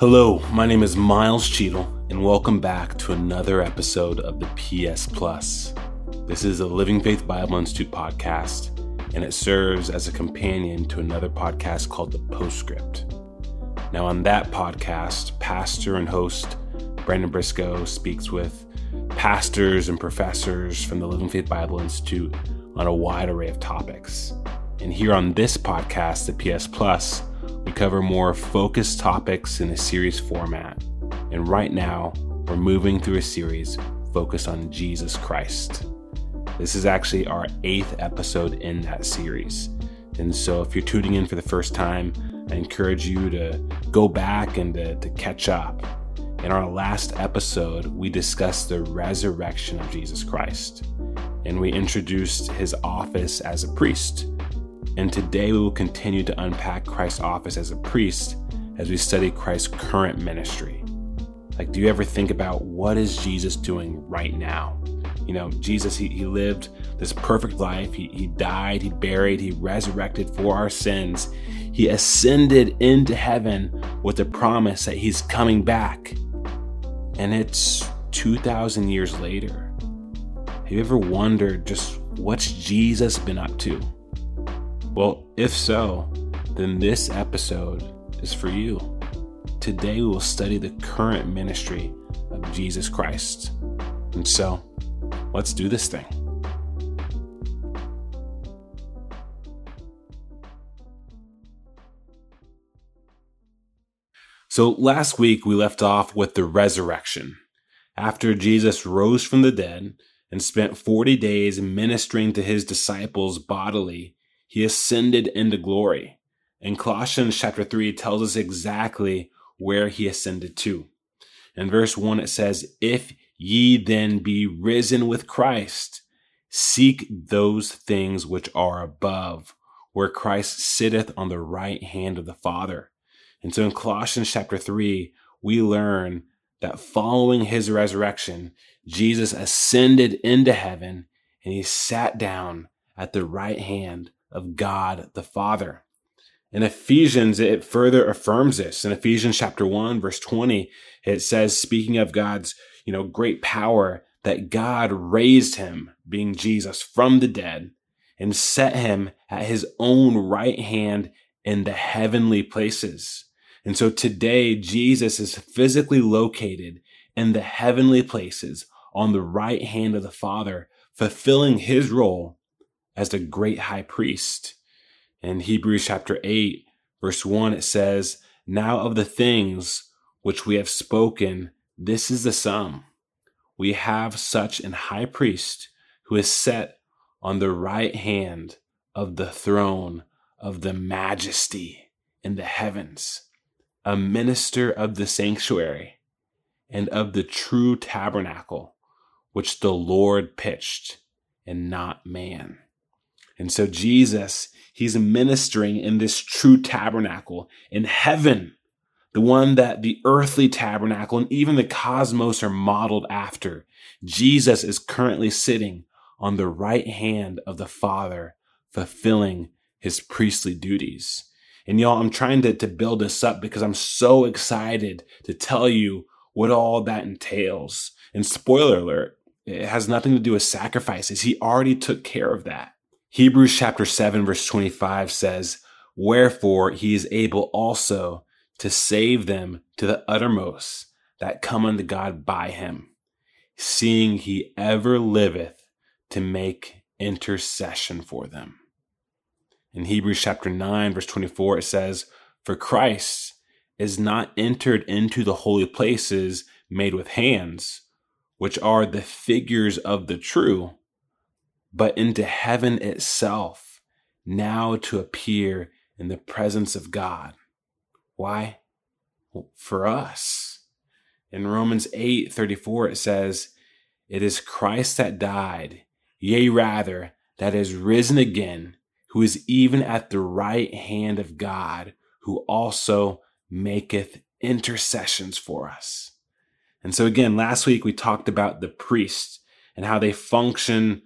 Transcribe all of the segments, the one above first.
Hello, my name is Miles Cheadle, and welcome back to another episode of the PS Plus. This is a Living Faith Bible Institute podcast, and it serves as a companion to another podcast called The Postscript. Now, on that podcast, pastor and host Brandon Briscoe speaks with pastors and professors from the Living Faith Bible Institute on a wide array of topics. And here on this podcast, the PS Plus, we cover more focused topics in a series format. And right now, we're moving through a series focused on Jesus Christ. This is actually our eighth episode in that series. And so, if you're tuning in for the first time, I encourage you to go back and to, to catch up. In our last episode, we discussed the resurrection of Jesus Christ, and we introduced his office as a priest and today we will continue to unpack Christ's office as a priest as we study Christ's current ministry. Like, do you ever think about what is Jesus doing right now? You know, Jesus, he, he lived this perfect life. He, he died, he buried, he resurrected for our sins. He ascended into heaven with the promise that he's coming back. And it's 2,000 years later. Have you ever wondered just what's Jesus been up to? Well, if so, then this episode is for you. Today we will study the current ministry of Jesus Christ. And so, let's do this thing. So, last week we left off with the resurrection. After Jesus rose from the dead and spent 40 days ministering to his disciples bodily, he ascended into glory. And Colossians chapter 3 tells us exactly where he ascended to. In verse 1, it says, If ye then be risen with Christ, seek those things which are above, where Christ sitteth on the right hand of the Father. And so in Colossians chapter 3, we learn that following his resurrection, Jesus ascended into heaven and he sat down at the right hand of God the Father. In Ephesians, it further affirms this. In Ephesians chapter 1, verse 20, it says, speaking of God's, you know, great power, that God raised him, being Jesus, from the dead and set him at his own right hand in the heavenly places. And so today, Jesus is physically located in the heavenly places on the right hand of the Father, fulfilling his role as the great high priest. In Hebrews chapter 8, verse 1, it says, Now of the things which we have spoken, this is the sum. We have such an high priest who is set on the right hand of the throne of the majesty in the heavens, a minister of the sanctuary and of the true tabernacle which the Lord pitched and not man. And so Jesus, he's ministering in this true tabernacle in heaven, the one that the earthly tabernacle and even the cosmos are modeled after. Jesus is currently sitting on the right hand of the Father, fulfilling his priestly duties. And y'all, I'm trying to, to build this up because I'm so excited to tell you what all that entails. And spoiler alert, it has nothing to do with sacrifices. He already took care of that. Hebrews chapter 7 verse 25 says, Wherefore he is able also to save them to the uttermost that come unto God by him, seeing he ever liveth to make intercession for them. In Hebrews chapter 9 verse 24 it says, For Christ is not entered into the holy places made with hands, which are the figures of the true, but into heaven itself, now to appear in the presence of God. Why? Well, for us. In Romans 8 34, it says, It is Christ that died, yea, rather, that is risen again, who is even at the right hand of God, who also maketh intercessions for us. And so, again, last week we talked about the priests and how they function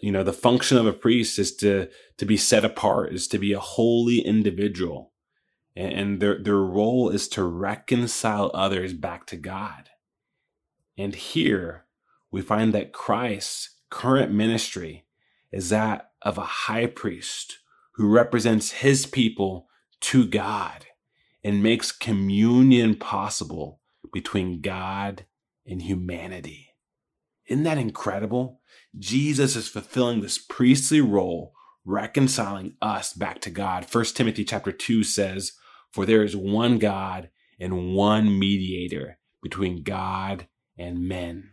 you know the function of a priest is to to be set apart is to be a holy individual and their, their role is to reconcile others back to God. And here we find that Christ's current ministry is that of a high priest who represents his people to God and makes communion possible between God and humanity. Isn't that incredible? Jesus is fulfilling this priestly role, reconciling us back to God. 1 Timothy chapter 2 says, For there is one God and one mediator between God and men,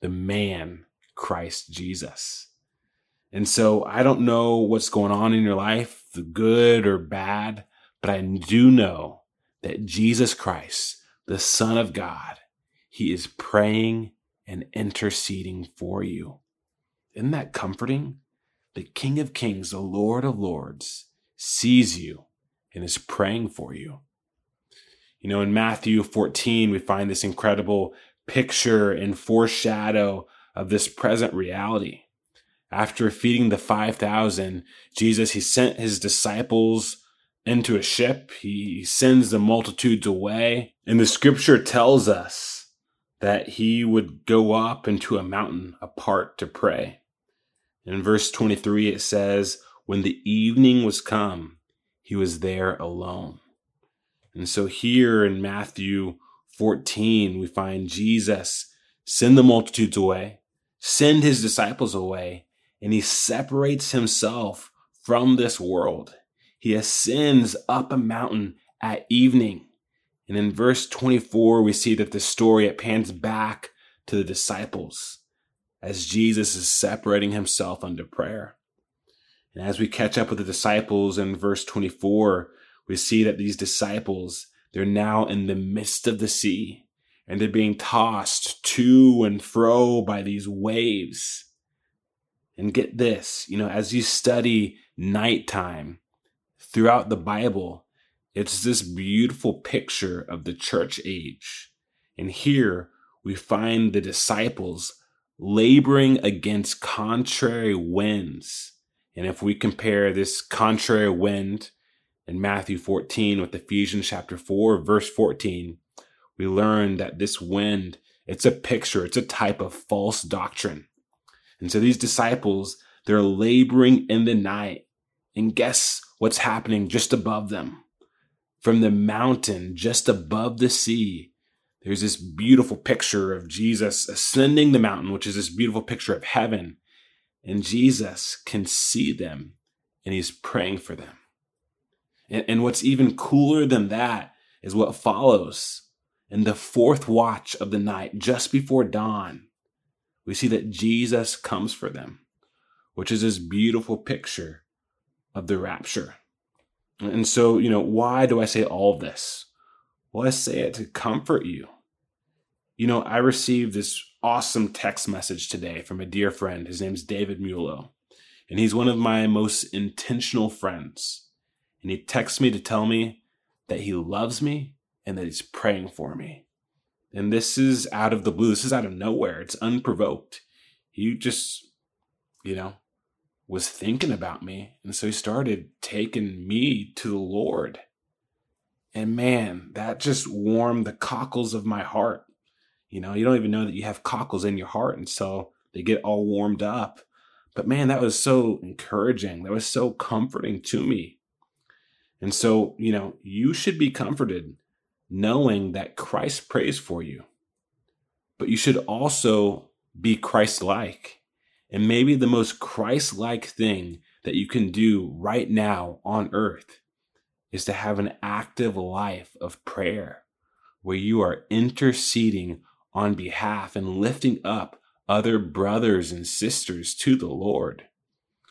the man, Christ Jesus. And so I don't know what's going on in your life, the good or bad, but I do know that Jesus Christ, the Son of God, He is praying and interceding for you. Isn't that comforting? The King of Kings, the Lord of Lords, sees you and is praying for you. You know, in Matthew 14, we find this incredible picture and foreshadow of this present reality. After feeding the 5,000, Jesus, he sent his disciples into a ship. He sends the multitudes away. And the scripture tells us that he would go up into a mountain apart to pray. In verse 23, it says, When the evening was come, he was there alone. And so here in Matthew 14, we find Jesus send the multitudes away, send his disciples away, and he separates himself from this world. He ascends up a mountain at evening. And in verse 24, we see that the story, it pans back to the disciples as Jesus is separating himself under prayer. And as we catch up with the disciples in verse 24, we see that these disciples, they're now in the midst of the sea and they're being tossed to and fro by these waves. And get this, you know, as you study nighttime throughout the Bible, it's this beautiful picture of the church age. And here we find the disciples laboring against contrary winds. And if we compare this contrary wind in Matthew 14 with Ephesians chapter 4, verse 14, we learn that this wind, it's a picture, it's a type of false doctrine. And so these disciples, they're laboring in the night. And guess what's happening just above them? From the mountain just above the sea, there's this beautiful picture of Jesus ascending the mountain, which is this beautiful picture of heaven. And Jesus can see them and he's praying for them. And, and what's even cooler than that is what follows. In the fourth watch of the night, just before dawn, we see that Jesus comes for them, which is this beautiful picture of the rapture. And so, you know, why do I say all this? Well, I say it to comfort you. You know, I received this awesome text message today from a dear friend. His name's David Mulo, and he's one of my most intentional friends. And he texts me to tell me that he loves me and that he's praying for me. And this is out of the blue. This is out of nowhere. It's unprovoked. He just, you know, was thinking about me. And so he started taking me to the Lord. And man, that just warmed the cockles of my heart. You know, you don't even know that you have cockles in your heart until they get all warmed up. But man, that was so encouraging. That was so comforting to me. And so, you know, you should be comforted knowing that Christ prays for you. But you should also be Christ like. And maybe the most Christ like thing that you can do right now on earth is to have an active life of prayer where you are interceding on behalf and lifting up other brothers and sisters to the Lord.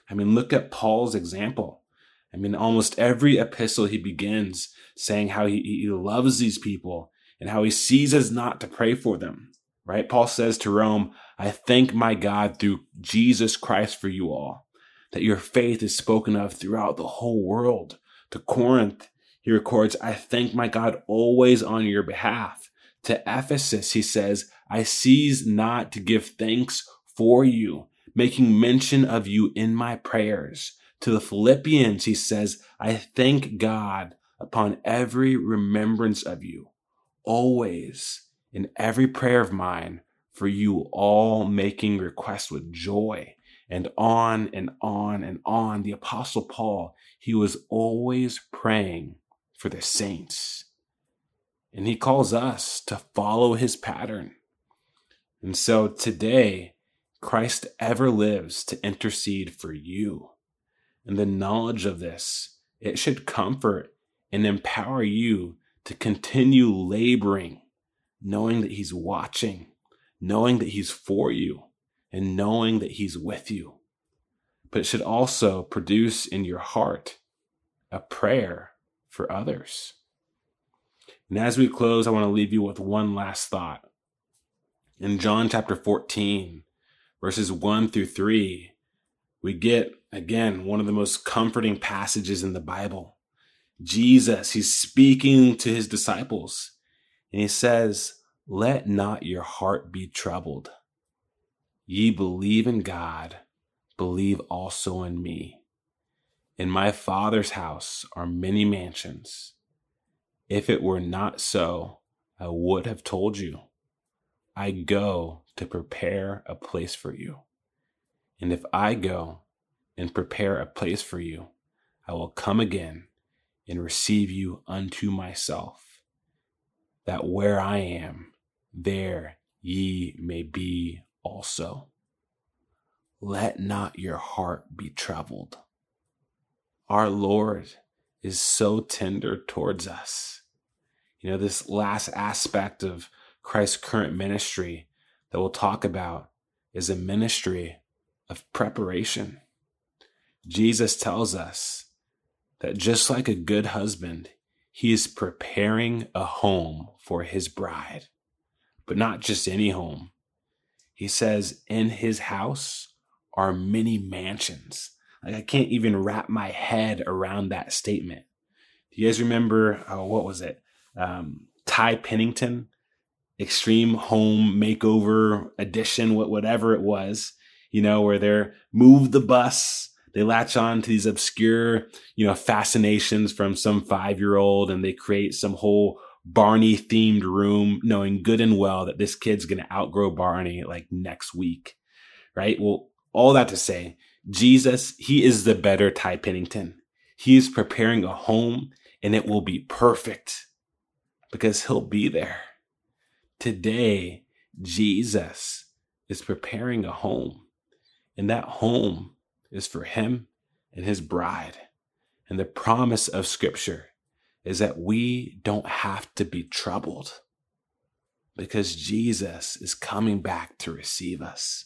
I mean, look at Paul's example. I mean, almost every epistle he begins saying how he, he loves these people and how he ceases not to pray for them, right? Paul says to Rome, I thank my God through Jesus Christ for you all, that your faith is spoken of throughout the whole world. To Corinth, he records, I thank my God always on your behalf. To Ephesus, he says, I cease not to give thanks for you, making mention of you in my prayers. To the Philippians, he says, I thank God upon every remembrance of you, always in every prayer of mine, for you all making request with joy. And on and on and on. The Apostle Paul, he was always praying for the saints. And he calls us to follow his pattern. And so today, Christ ever lives to intercede for you. And the knowledge of this, it should comfort and empower you to continue laboring, knowing that He's watching, knowing that He's for you, and knowing that He's with you. But it should also produce in your heart a prayer for others. And as we close, I want to leave you with one last thought. In John chapter 14, verses 1 through 3, we get, again, one of the most comforting passages in the Bible. Jesus, he's speaking to his disciples, and he says, Let not your heart be troubled. Ye believe in God, believe also in me. In my Father's house are many mansions. If it were not so, I would have told you. I go to prepare a place for you. And if I go and prepare a place for you, I will come again and receive you unto myself, that where I am, there ye may be also. Let not your heart be troubled. Our Lord is so tender towards us. You know, this last aspect of Christ's current ministry that we'll talk about is a ministry of preparation. Jesus tells us that just like a good husband, he is preparing a home for his bride, but not just any home. He says, in his house are many mansions. Like I can't even wrap my head around that statement. Do you guys remember, oh, what was it? Um, Ty Pennington extreme home makeover edition, whatever it was, you know, where they're move the bus, they latch on to these obscure, you know, fascinations from some five year old and they create some whole Barney themed room, knowing good and well that this kid's going to outgrow Barney like next week. Right. Well, all that to say, Jesus, he is the better Ty Pennington. He is preparing a home and it will be perfect because he'll be there. Today, Jesus is preparing a home, and that home is for him and his bride. And the promise of Scripture is that we don't have to be troubled because Jesus is coming back to receive us.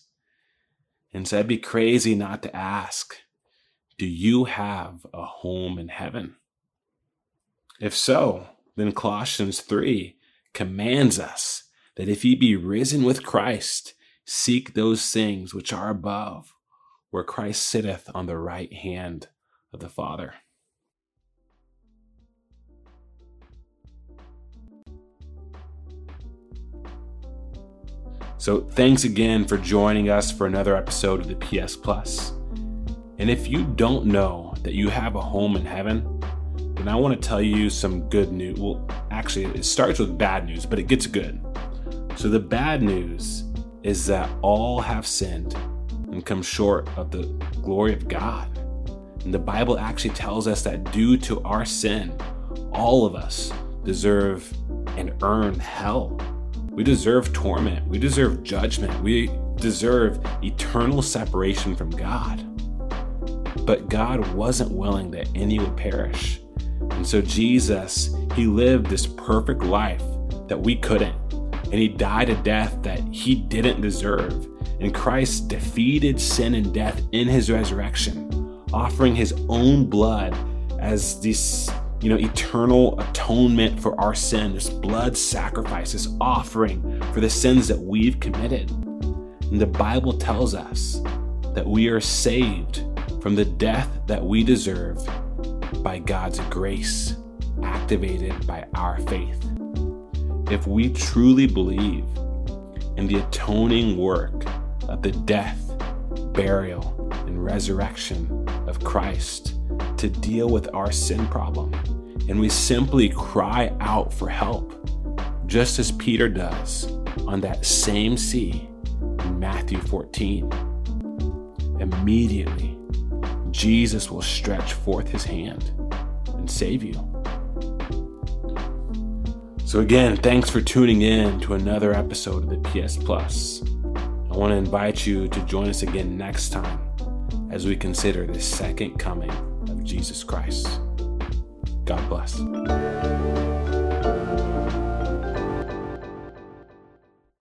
And so I'd be crazy not to ask Do you have a home in heaven? If so, then Colossians 3 commands us that if ye be risen with Christ, seek those things which are above, where Christ sitteth on the right hand of the Father. So, thanks again for joining us for another episode of the PS Plus. And if you don't know that you have a home in heaven, then I want to tell you some good news. Well, actually, it starts with bad news, but it gets good. So the bad news is that all have sinned and come short of the glory of God. And the Bible actually tells us that due to our sin, all of us deserve and earn hell. We deserve torment. We deserve judgment. We deserve eternal separation from God. But God wasn't willing that any would perish. And so Jesus, he lived this perfect life that we couldn't and he died a death that he didn't deserve. And Christ defeated sin and death in his resurrection, offering his own blood as this, you know, eternal atonement for our sin, this blood sacrifice, this offering for the sins that we've committed. And the Bible tells us that we are saved from the death that we deserve by God's grace, activated by our faith if we truly believe in the atoning work of the death, burial, and resurrection of Christ to deal with our sin problem, and we simply cry out for help, just as Peter does on that same sea in Matthew 14. Immediately, Jesus will stretch forth his hand and save you. So, again, thanks for tuning in to another episode of the PS Plus. I want to invite you to join us again next time as we consider the second coming of Jesus Christ. God bless.